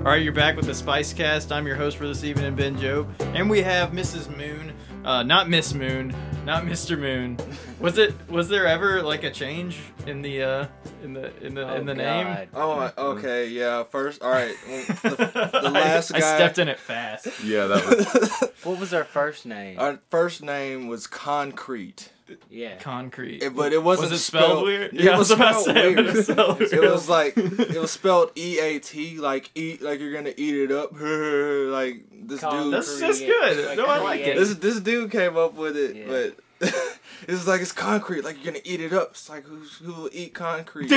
All right, you're back with the Spice Cast. I'm your host for this evening, Ben Joe, and we have Mrs. Moon. Uh, not Miss Moon, not Mr. Moon. Was it? Was there ever like a change in the uh, in the in the in the name? Oh, okay, yeah. First, all right. The, the last I, guy. I stepped in it fast. Yeah, that was. What was our first name? Our first name was Concrete, yeah. Concrete. It- but it wasn't Was it spelled weird? It Yeah, was was about to spelled say, weird. was it spelled It was like it was spelled E A T, like eat, like you're gonna eat it up. like this Con- dude. That's that's good. No, I like it. This this dude came up with it, Yeah. but it's like it's concrete. Like you're gonna eat it up. It's like who who will eat concrete?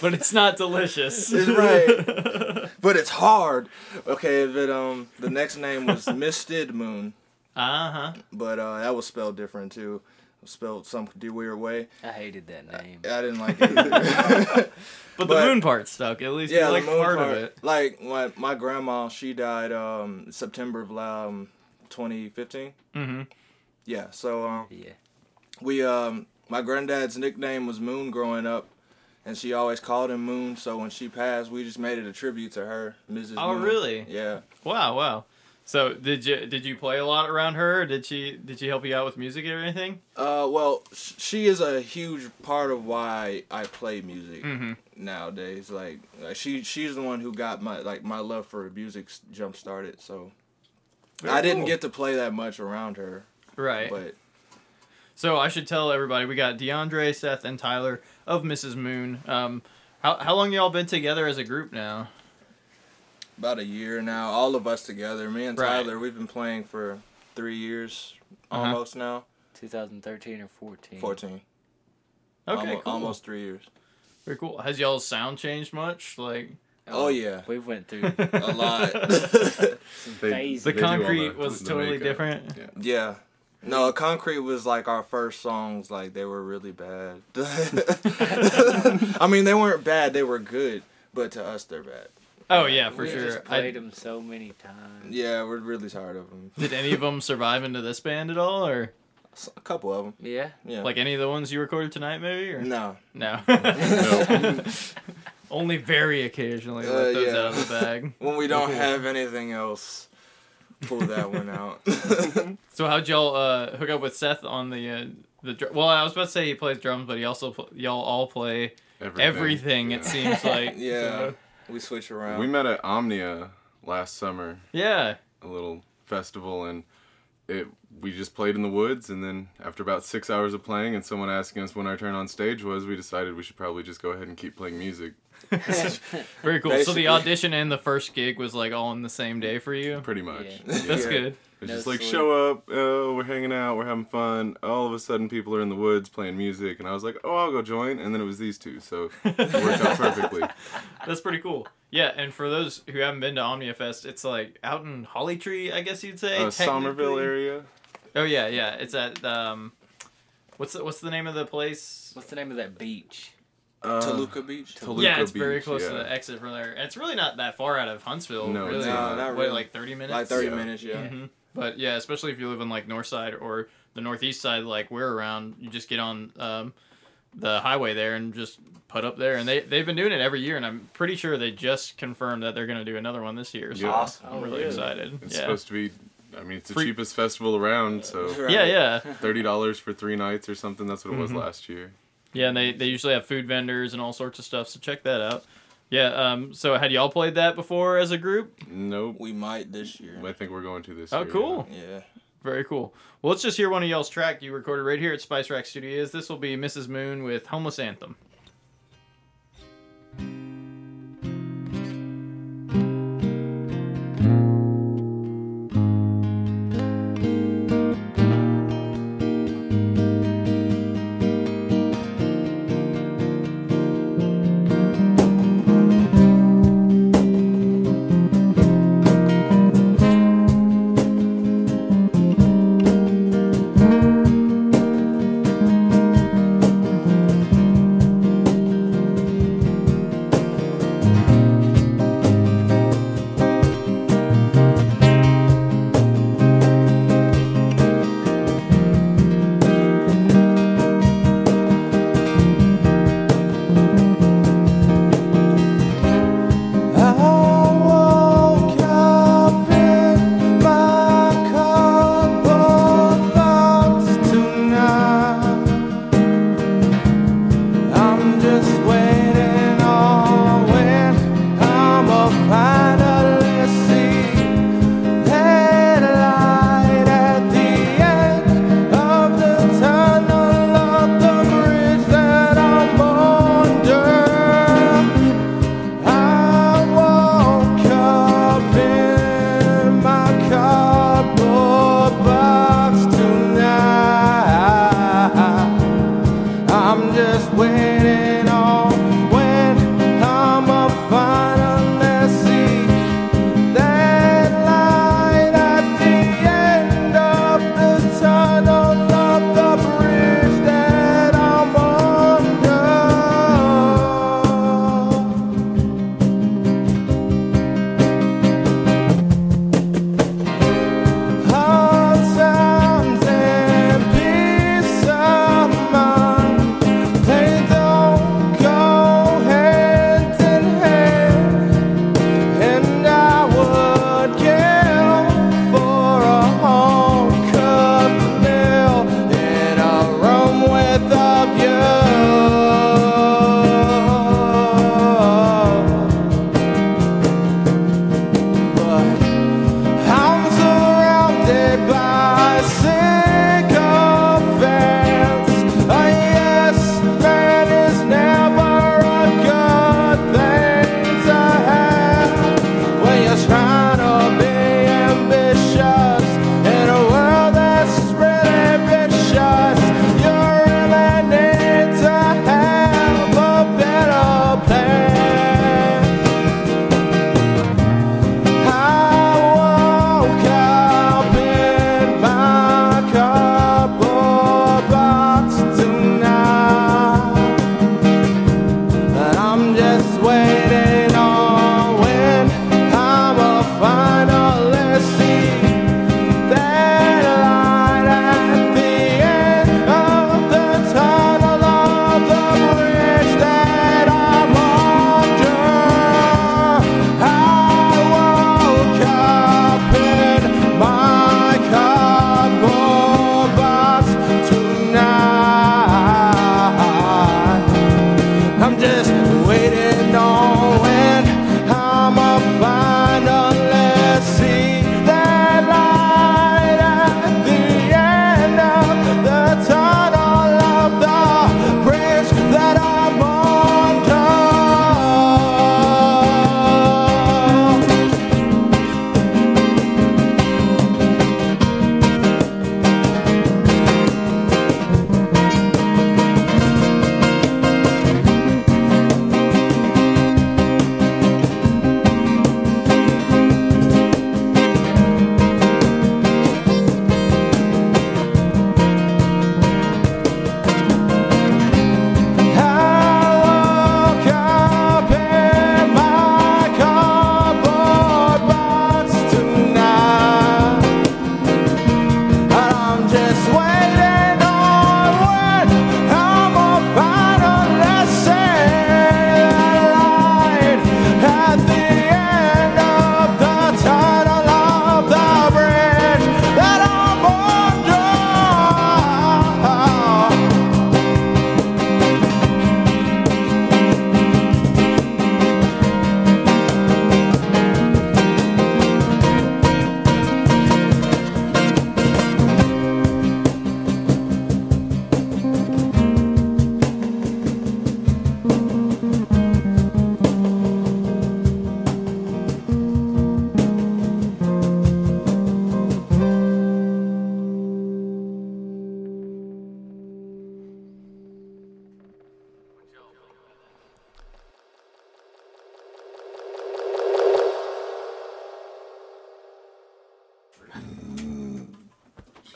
but it's not delicious. It's right. but it's hard. Okay, but um, the next name was Misted Moon, Uh huh. but uh, that was spelled different too. Spelled some weird way. I hated that name. I didn't like it. Either. But the moon part stuck. At least yeah, like the moon part, part. of it. Like my my grandma, she died um September of um 2015. Mm-hmm. Yeah, so um Yeah. we um my granddad's nickname was Moon growing up, and she always called him Moon. So when she passed, we just made it a tribute to her, Mrs. Oh, Moon. really? Yeah. Wow, wow. So did you did you play a lot around her? Or did she did she help you out with music or anything? Uh, well, she is a huge part of why I play music Mm-hmm. nowadays. Like, like she she's the one who got my like my love for music jump started. So I didn't get to play that much around her, right. but So I should tell everybody we got DeAndre, Seth, and Tyler of Mrs. Moon. Um, how how long y'all been together as a group now? About a year now, all of us together, me and Right. Tyler, we've been playing for three years Uh-huh. almost now. 2013 or 14. 14. Okay, almost, cool. almost three years. Very cool. Has y'all's sound changed much? Like Oh, yeah. We went through A lot. They- the They do all concrete the- was the totally makeup. different. Yeah. yeah. No, Concrete was like our first songs. Like they were really bad. I mean, they weren't bad. They were good, but to us, they're bad. Oh yeah, for we sure. just I- played them so many times. Yeah, we're really tired of them. did any of them survive into this band at all, or A couple of them. Yeah. Yeah. like any of the ones you recorded tonight, maybe? Or no. no. No. Only very occasionally Uh, let those yeah. out of the bag. When we don't have anything else, pull that one out. So how'd y'all uh, hook up with Seth on the uh, the dr- well? I was about to say he plays drums, but he also pl- y'all all play everything. It Yeah. seems like Yeah. So, we switch around. We met at Omnia last summer, yeah. a little festival, and it we just played in the woods. And then after about six hours of playing, and someone asking us when our turn on stage was, we decided we should probably just go ahead and keep playing music. Very cool. So Basically. the audition and the first gig was like all in the same day for you. Pretty much. Yeah. That's Yeah. good. It's No just like sleep. show up, oh, we're hanging out, we're having fun. All of a sudden, people are in the woods playing music, and I was like, oh, I'll go join. And then it was these two, so it worked out perfectly. That's pretty cool. Yeah, and for those who haven't been to Omnia Fest, it's like out in Holly Tree, I guess you'd say. Uh, Somerville technically. area. Oh yeah, yeah. It's at um, what's the, what's the name of the place? What's the name of that beach? Uh, Toluca Beach. Toluca yeah, it's very Beach, close to the exit from there. And it's really not that far out of Huntsville. No, really. it's not. No, not What, really. like thirty minutes. Like 30 Yeah. minutes, yeah. hmm But yeah, especially if you live in like north side or the northeast side, like we're around, you just get on um, the highway there and just put up there. And they they've been doing it every year, and I'm pretty sure they just confirmed that they're going to do another one this year. So Awesome. I'm Oh, really really? excited. It's yeah. supposed to be. I mean, it's the Free- cheapest festival around, so Right. yeah, yeah, thirty dollars for three nights or something. That's what it was Mhm. last year. Yeah. And they they usually have food vendors and all sorts of stuff. So check that out. Yeah. Um. So had y'all played that before as a group? Nope. We might this year. I think we're going to this. Oh, year, cool. Yeah. Very cool. Well, let's just hear one of y'all's track you recorded right here at Spice Rack Studios. This will be Mrs. Moon with Homeless Anthem.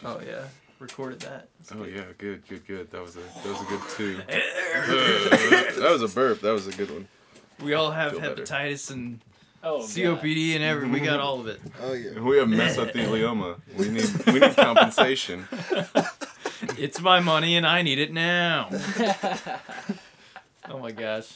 Oh yeah, recorded that. That's Oh good. yeah, good, good, good. That was a that was a good two. Uh, that was a burp. That was a good one. We all have Feel better. hepatitis and Oh, COPD and every. We got all of it. Oh yeah. We have mesothelioma. We need we need compensation. It's my money and I need it now. oh my gosh.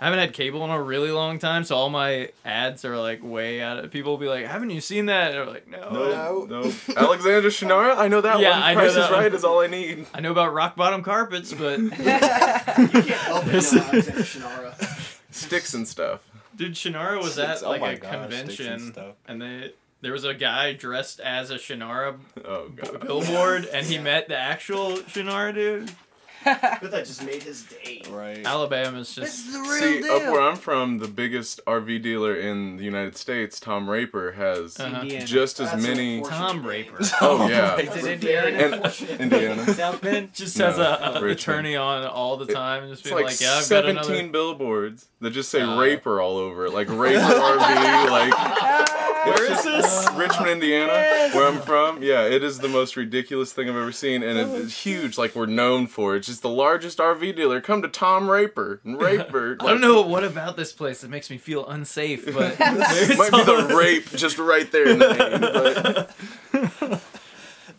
I haven't had cable in a really long time, so all my ads are like way out of. People will be like, "Haven't you seen that?" And they're like, "No." No, no. Alexander Shunnarah, I know that Yeah, one. I know Price that is one. right is all I need. I know about rock bottom carpets, but You can't help it, This- Alexander Shunnarah. Sticks and stuff. dude, Shunnarah was at Sticks- oh like my a gosh, sticks and convention, stuff. and they there was a guy dressed as a Shunnarah Oh god. billboard, and he met the actual Shunnarah dude. But that just made his day. Right. Alabama's just the See, up where I'm from, the biggest RV dealer in the United States, Tom Raper, has Uh-huh. Indiana. just as That's many. Tom Raper. Oh yeah, Is it Indiana? And- unfortunate. Indiana. South Bend? just No, has a, a attorney on all the time, and just It's being like, like, "Yeah, I've got 17 another." billboards that just say Uh, Raper all over it, like Raper RV, like Where is this? Richmond, Indiana, where I'm from. Yeah, it is the most ridiculous thing I've ever seen, and it, it's huge. Like we're known for. It's just the largest RV dealer. Come to Tom Raper and Raper. I don't know what about this place that makes me feel unsafe, but It might be the rape just right there in the name. But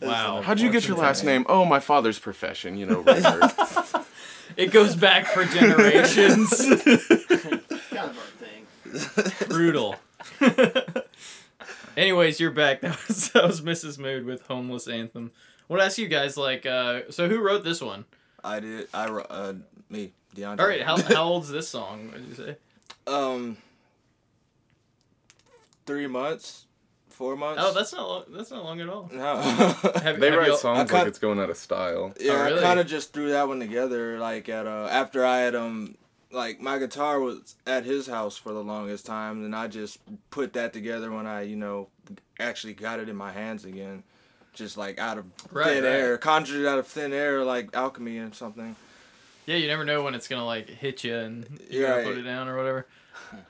Wow, how'd you get your last name? Oh, my father's profession. You know, Raper. it goes back for generations. kind of our thing. Brutal. Anyways, you're back. That was that was Mrs. Moon with Homeless Anthem. I want to ask you guys, like, uh, so who wrote this one? I did. I uh me DeAndre. All right, how how old's this song? What did you say? um three months, four months. Oh, that's not long, that's not long at all. no. Have, they have write y'all- songs I like it's going out of style. yeah, Oh, really? I kind of just threw that one together. Like at uh after I had um like my guitar was at his house for the longest time, and I just put that together when I you know actually got it in my hands again, just like out of Right, thin right. air, conjured out of thin air, like alchemy and something. Yeah, you never know when it's gonna like hit you and you Right. put it down or whatever.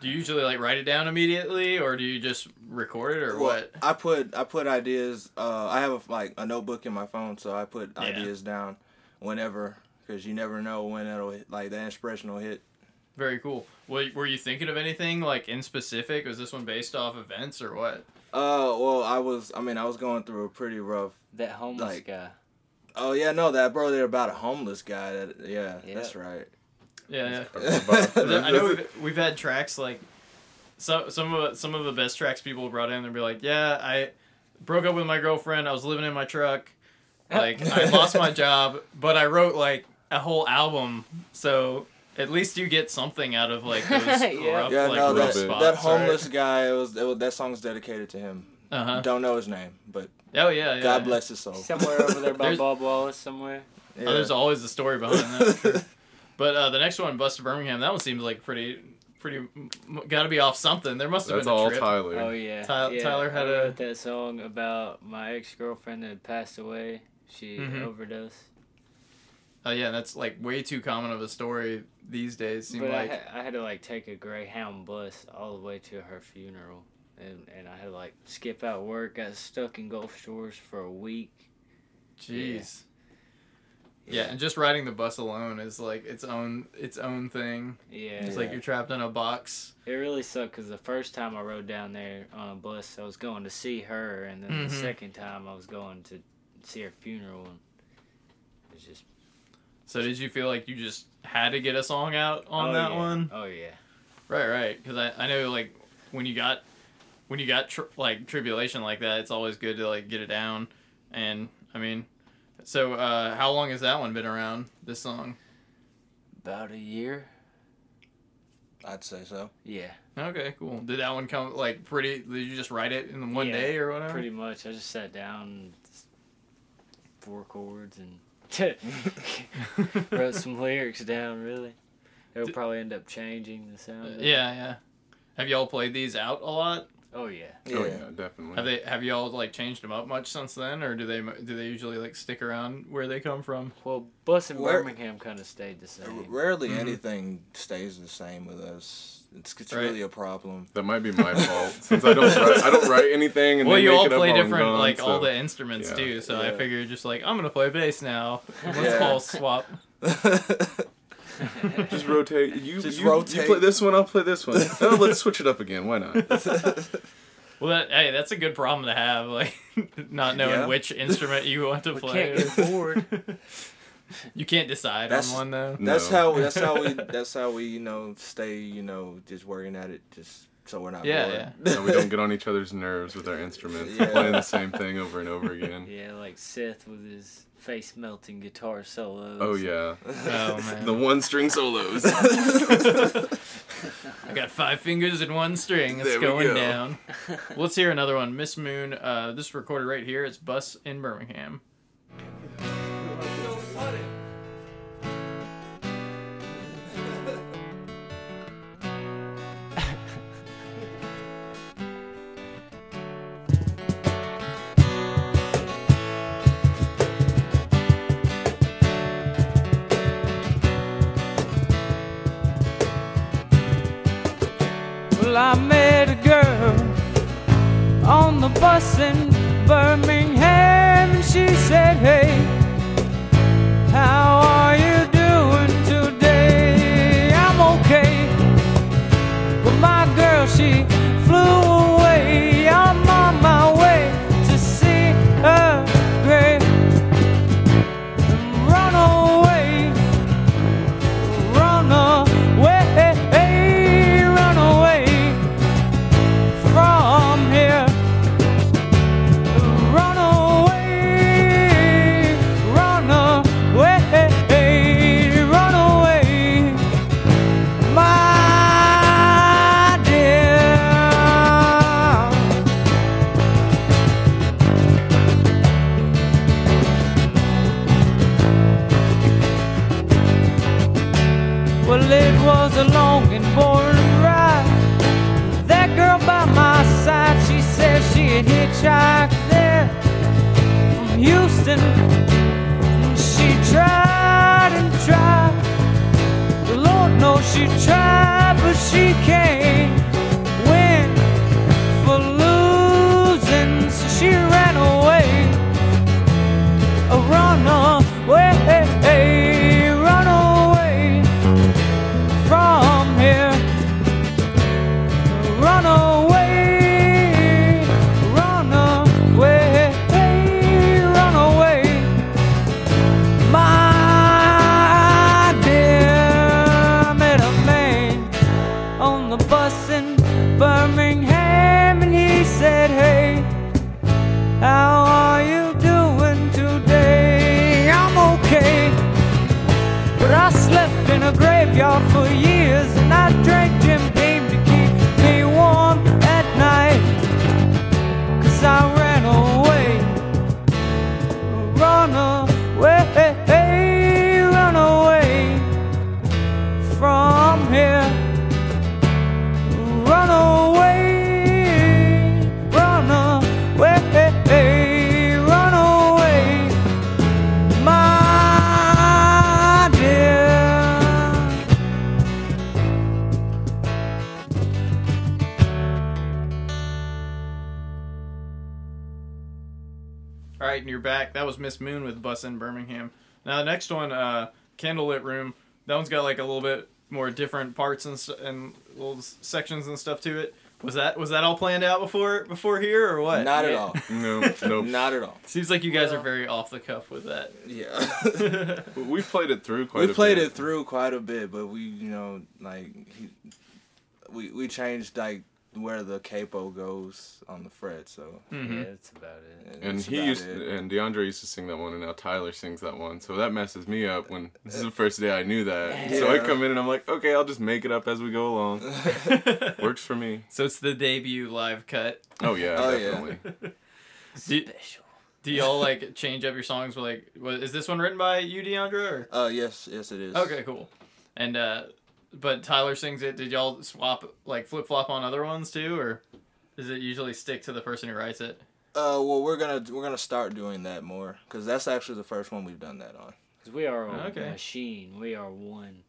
Do you usually like write it down immediately, or do you just record it, or Well, what? I put I put ideas. Uh, I have a, like a notebook in my phone, so I put Yeah. ideas down whenever, because you never know when it'll hit, like the inspiration will hit. Very cool. Were you thinking of anything like in specific? Was this one based off events or what? Uh, well, I was. I mean, I was going through a pretty rough. That homeless Like- guy. Oh yeah, no, that bro there about a homeless guy. That yeah, Yeah. that's right. Yeah, yeah. I know we've, we've had tracks like some some of some of the best tracks people brought in. They'd be like, "Yeah, I broke up with my girlfriend. I was living in my truck. Like I lost my job, but I wrote like a whole album. So at least you get something out of like those Yeah. rough, Yeah, like no, rough that, spots. that homeless guy. It was, it was that song's dedicated to him. Uh huh. Don't know his name, but Oh yeah, yeah. God yeah. bless his soul. Somewhere over there by There's- Bob Wallace somewhere. Yeah. Oh, there's always a story behind that. sure. But uh, the next one, Bus in Birmingham, that one seems like pretty, pretty. Got to be off something. There must have That's been a all trip. Tyler. Oh yeah. Ty- yeah. Tyler had I a- wrote that song about my ex girlfriend that passed away. She Mhm. overdosed. Oh yeah, that's like way too common of a story these days. But like I, ha- I had to like take a Greyhound bus all the way to her funeral, and and I had to like skip out work. Got stuck in Gulf Shores for a week. Jeez. Yeah. and just riding the bus alone is like its own its own thing. Yeah. It's like you're trapped in a box. It really sucked because the first time I rode down there on a bus, I was going to see her, and then the Mhm. second time I was going to see her funeral, and it was just So did you feel like you just had to get a song out on oh, that yeah. one? Oh yeah. Right, right. Because I, I know like when you got when you got tr- like tribulation like that, it's always good to like get it down. And I mean, so uh, how long has that one been around? This song? About a year. I'd say so. Yeah. Okay, cool. Did that one come like pretty? Did you just write it in one Yeah, day or whatever? Pretty much. I just sat down, four chords, and wrote some lyrics down. Really, it'll D- probably end up changing the sound. of yeah, yeah. Have y'all played these out a lot? Oh yeah. Yeah. Oh yeah, definitely. Have they have y'all like changed them up much since then, or do they do they usually like stick around where they come from? Well, Bus in Where- Birmingham kind of stayed the same. Rarely Mhm. anything stays the same with us. It's, it's Right. really a problem. That might be my fault since I don't write, I don't write anything and well, they you make all it play different, gone, like all the instruments yeah. too. So I Yeah. figured just like I'm gonna play bass now. Let's Yeah. all swap. Just rotate. You, Just you, rotate. You play this one. I'll play this one. oh, let's switch it up again. Why not? Well, that, hey, that's a good problem to have, like not knowing Yeah. which instrument you want to We play. can't get bored. you can't decide That's- on one though. That's No. how that's how we that's how we you know stay you know just working at it just so we're not Yeah, bored. No, we don't get on each other's nerves with our instruments. Yeah. Playing the same thing over and over again. yeah, like Seth with his face melting guitar solos. Oh yeah, Oh man, the one string solos. I got five fingers and one string. It's There going go. down. Let's hear another one. Miss Moon. Uh, this is recorded right here. It's Bus in Birmingham. Right, and you're back. That was Miss Moon with Bus in Birmingham. Now the next one, uh, Candlelit Room. That one's got like a little bit more different parts and st- and little s- sections and stuff to it. Was that was that all planned out before before here or what? Not at Yeah. all. No, nope. Not at all. Seems like you guys are Well- very off the cuff with that. Yeah. We've played it through quite. we a played bit. it through quite a bit, but we, you know, like he, we we changed like where the capo goes on the fret. So Mhm. Yeah, that's about it. And that's he used it. and DeAndre used to sing that one, and now Tyler sings that one. So that messes me up when this is the first day I knew that. So I come in and I'm like, okay, I'll just make it up as we go along. Works for me. so it's the debut live cut. Oh yeah, Oh, yeah. definitely. Do, Special. do y'all like change up your songs? With, like, what, is this one written by you, DeAndre? Or? uh, yes, yes, it is. Okay, cool. And uh, but Tyler sings it. Did y'all swap like flip flop on other ones too, or? Does it usually stick to the person who writes it? Uh, well, we're gonna we're gonna start doing that more because that's actually the first one we've done that on. 'Cause we are a Okay. machine. We are one.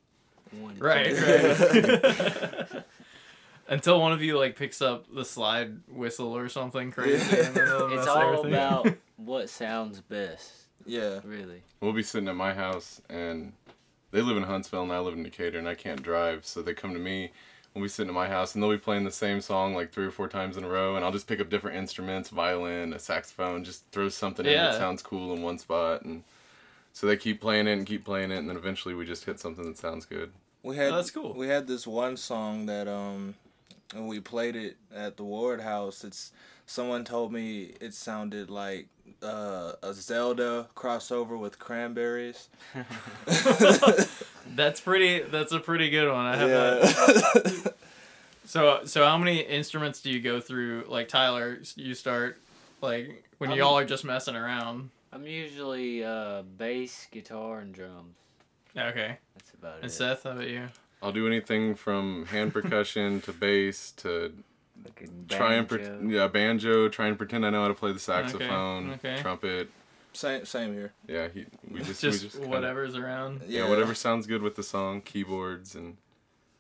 One. Right, right. Until one of you like picks up the slide whistle or something crazy. and It's all everything. about what sounds best. Yeah. Really. We'll be sitting at my house, and they live in Huntsville, and I live in Decatur, and I can't drive, so they come to me. And We'll be sitting at my house, and they'll be playing the same song like three or four times in a row, and I'll just pick up different instruments, violin, a saxophone, just throw something in that sounds cool in one spot, and so they keep playing it and keep playing it, and then eventually we just hit something that sounds good. We had Oh, that's cool. We had this one song that um, when we played it at the Ward House, it's someone told me it sounded like uh, a Zelda crossover with Cranberries. That's pretty. That's a pretty good one. I have that. yeah. So, so how many instruments do you go through? Like Tyler, you start like when Um, y'all are just messing around. I'm usually uh, bass, guitar, and drums. Okay. That's about And it. And Seth, how about you? I'll do anything from hand percussion to bass to Fucking try and banjo. pre- yeah banjo. Try and pretend I know how to play the saxophone, okay. trumpet. same same here. Yeah, he, we just Just, we just kinda- whatever's around. yeah, whatever sounds good with the song, keyboards and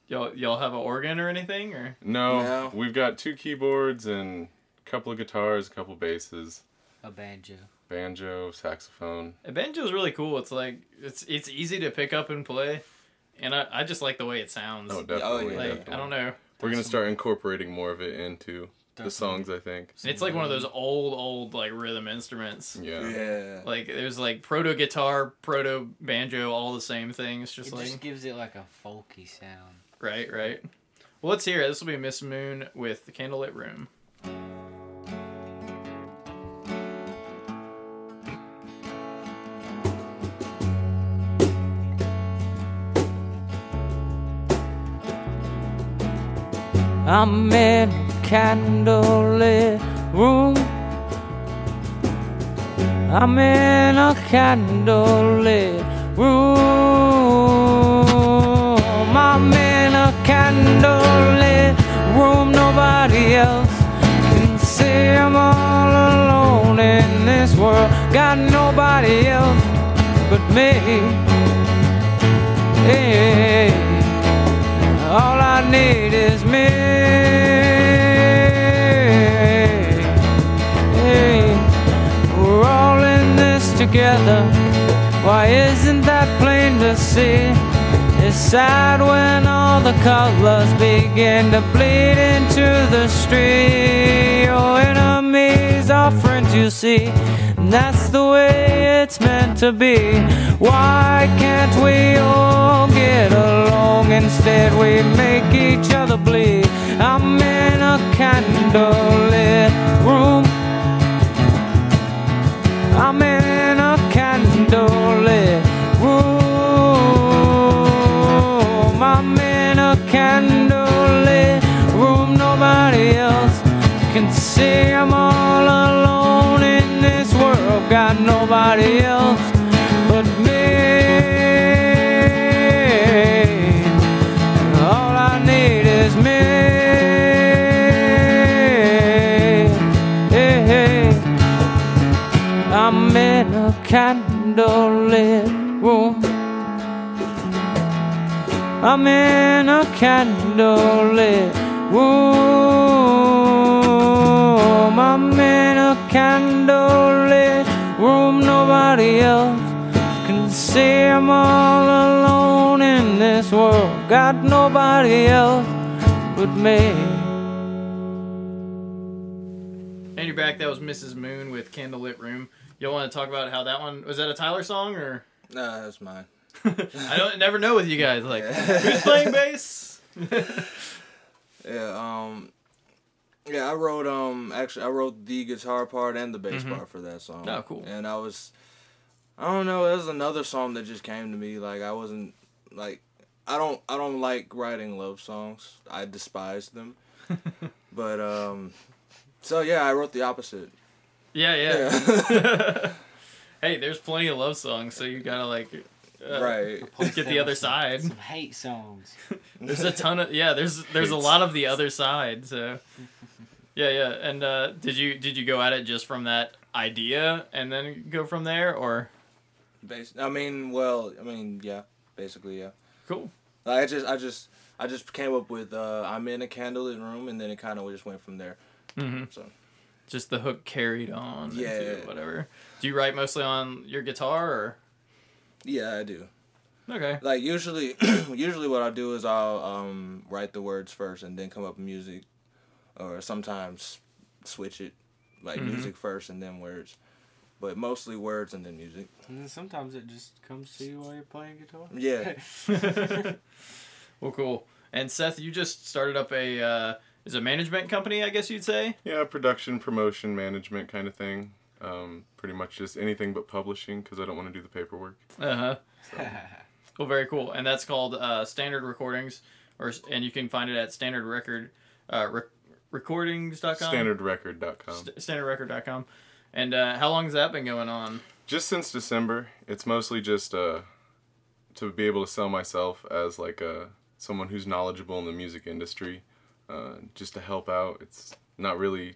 Y'all, y'all have an organ or anything, or no, No. we've got two keyboards and a couple of guitars, a couple basses, A banjo. banjo, saxophone. a banjo is really cool. It's like it's it's easy to pick up and play, and I, I just like the way it sounds. Oh, oh definitely. yeah. like definitely. I don't know. We're gonna start incorporating more of it into the songs. I think. And it's like one of those old old like rhythm instruments. Yeah. Yeah. Like there's like proto guitar, proto banjo, all the same thing. It's just It like just gives it like a folky sound. right, right. Well, let's hear it. This will be Miss Moon with the Candlelit Room. I'm in a candlelit room. I'm in a candlelit room. I'm in a candlelit room. Nobody else can see. I'm all alone in this world. Got nobody else but me. Hey. All I need is me. Together. Why isn't that plain to see? It's sad when all the colors begin to bleed into the street. Your enemies are friends, you see. And that's the way it's meant to be. Why can't we all get along? Instead, we make each other bleed. I'm in a candlelit candlelit room. I'm in a candlelit room. Nobody else can see. I'm all alone in this world. Got nobody else but me. And you're back. That was Mrs. Moon with Candlelit Room. Y'all want to talk about how that one was that a Tyler song or? Nah, that's mine. I don't never know with you guys. Like who's playing bass? Yeah, um yeah, I wrote um actually I wrote the guitar part and the bass Mhm. part for that song. Oh, cool. And I was I don't know, it was another song that just came to me like I wasn't like I don't I don't like writing love songs. I despise them. but um so yeah, I wrote the opposite. yeah, yeah. Yeah. hey, there's plenty of love songs, so you gotta like uh, right. get the other side. Some hate songs. There's a ton of yeah. There's there's a lot of the other side. So Yeah, yeah. And uh, did you did you go at it just from that idea and then go from there, or Bas- I mean, well, I mean, yeah, basically, yeah. cool? Like, I just, I just, I just came up with uh, I'm in a candlelit room, and then it kind of just went from there. Mm-hmm. So Just the hook carried on. Yeah. Into whatever. Do you write mostly on your guitar or? Yeah, I do. Okay. Like usually, usually what I'll do is I'll um, write the words first and then come up with music, or sometimes switch it, like Mhm. music first and then words, but mostly words and then music. And then sometimes it just comes to you while you're playing guitar. Yeah. well, cool. And Seth, you just started up a uh, is a management company, I guess you'd say. Yeah, production, promotion, management kind of thing. Um, pretty much just anything but publishing because I don't want to do the paperwork. Uh huh. Well, very cool. And that's called uh, Standard Recordings, or and you can find it at Standard Record, uh, rec- recordings.com. Standardrecord.com. St- standardrecord.com. And uh, how long has that been going on? just since December, it's mostly just uh, to be able to sell myself as like a someone who's knowledgeable in the music industry, uh, just to help out. It's not really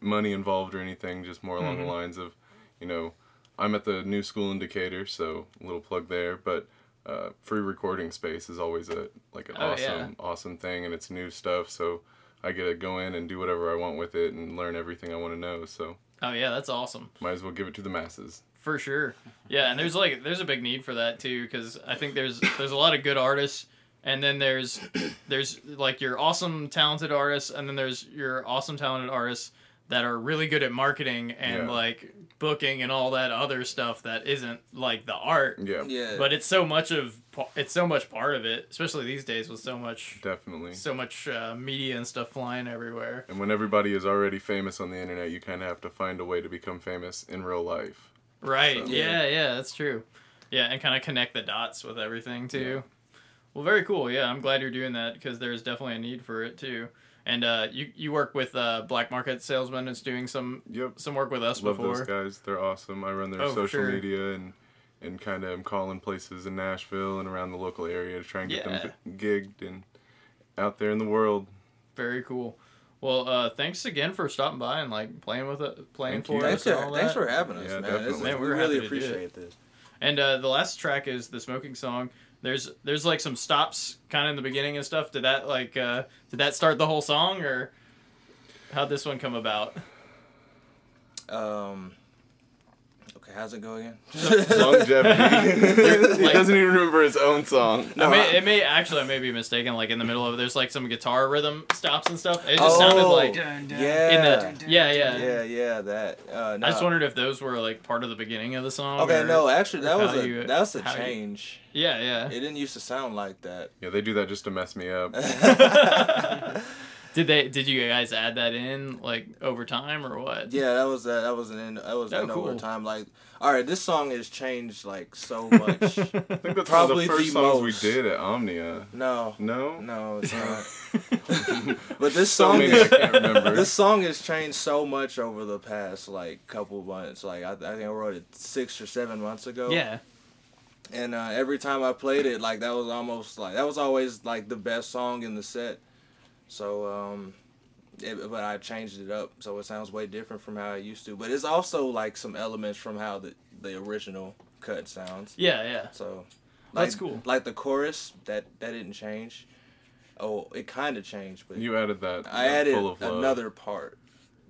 money involved or anything, just more along Mhm. the lines of, you know, I'm at the New School in Decatur, so a little plug there, but. Uh, free recording space is always a like an Oh, awesome yeah. awesome thing and it's new stuff so I get to go in and do whatever I want with it and learn everything I want to know so Oh yeah, that's awesome. might as well give it to the masses For sure. Yeah, and there's like there's a big need for that too because I think there's there's a lot of good artists and then there's there's like your awesome talented artists and then there's your awesome talented artists that are really good at marketing and Yeah. like booking and all that other stuff that isn't like the art. yeah Yeah. But it's so much of it's so much part of it, especially these days with so much definitely so much uh, media and stuff flying everywhere. And when everybody is already famous on the internet, you kind of have to find a way to become famous in real life. Right. So- Yeah, yeah, that's true. Yeah, and kind of connect the dots with everything too. Well, very cool. Yeah, I'm glad you're doing that because there's definitely a need for it too. And uh, you you work with uh, Black Market Salesman. It's doing some Yep. some work with us Love before. those guys. They're awesome. I run their Oh, social sure. media and and kind of am calling places in Nashville and around the local area to try and get them gigged and out there in the world. Very cool. Well, uh, thanks again for stopping by and like playing with it, playing Thank for you. thanks us. and for all thanks that. for having us, Yeah, man. Is- Man, we we're really happy to do it. appreciate this. And uh, the last track is the smoking song. There's there's like some stops kind of in the beginning and stuff. Did that like uh, did that start the whole song or how'd this one come about? Um. Okay, how's it go again? Longevity. he doesn't even remember his own song. I may, it may actually I may be mistaken. Like in the middle of it, there's like some guitar rhythm stops and stuff. It just sounded like Dun, dun, yeah. in the yeah yeah. yeah, yeah, that. Uh, no. I just wondered if those were like part of the beginning of the song. Okay, or- no, actually, that was a you- that's a how you- change. Yeah, yeah. It didn't used to sound like that. Yeah, they do that just to mess me up. Did they? Did you guys add that in like over time or what? Yeah, that was that. That was an end- that was Oh, an cool. overtime. Like, all right, this song has changed like so much. I think that's one of Probably the first the songs we did at Omnia. no, No? no, it's not. but this So song, many I can't remember. this song has changed so much over the past like couple months. Like, I, I think I wrote it six or seven months ago. yeah. And uh, every time I played it, like that was almost like that was always like the best song in the set. So, um, it, but I changed it up so it sounds way different from how I used to. But it's also like some elements from how the the original cut sounds. Yeah, yeah. So, like, That's cool. Like the chorus that that didn't change. Oh, it kind of changed, but You added that. I that added full of love. another part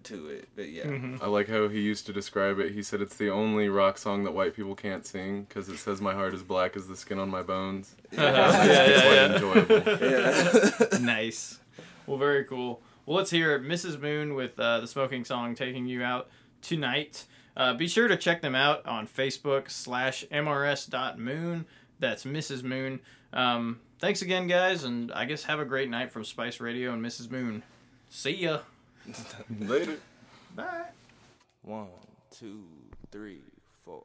to it. But yeah. Mhm. I like how he used to describe it. He said it's the only rock song that white people can't sing because it says my heart is black as the skin on my bones. yeah, It's quite yeah, enjoyable. Yeah. nice. Well, very cool. Well, let's hear Mrs. Moon with uh, the smoking song "Taking You Out Tonight." Uh, be sure to check them out on Facebook slash mrs.moon. That's Mrs. Moon. Um, thanks again, guys, and I guess have a great night from Spice Radio and Mrs. Moon. See ya. Later. Bye. One, two, three, four.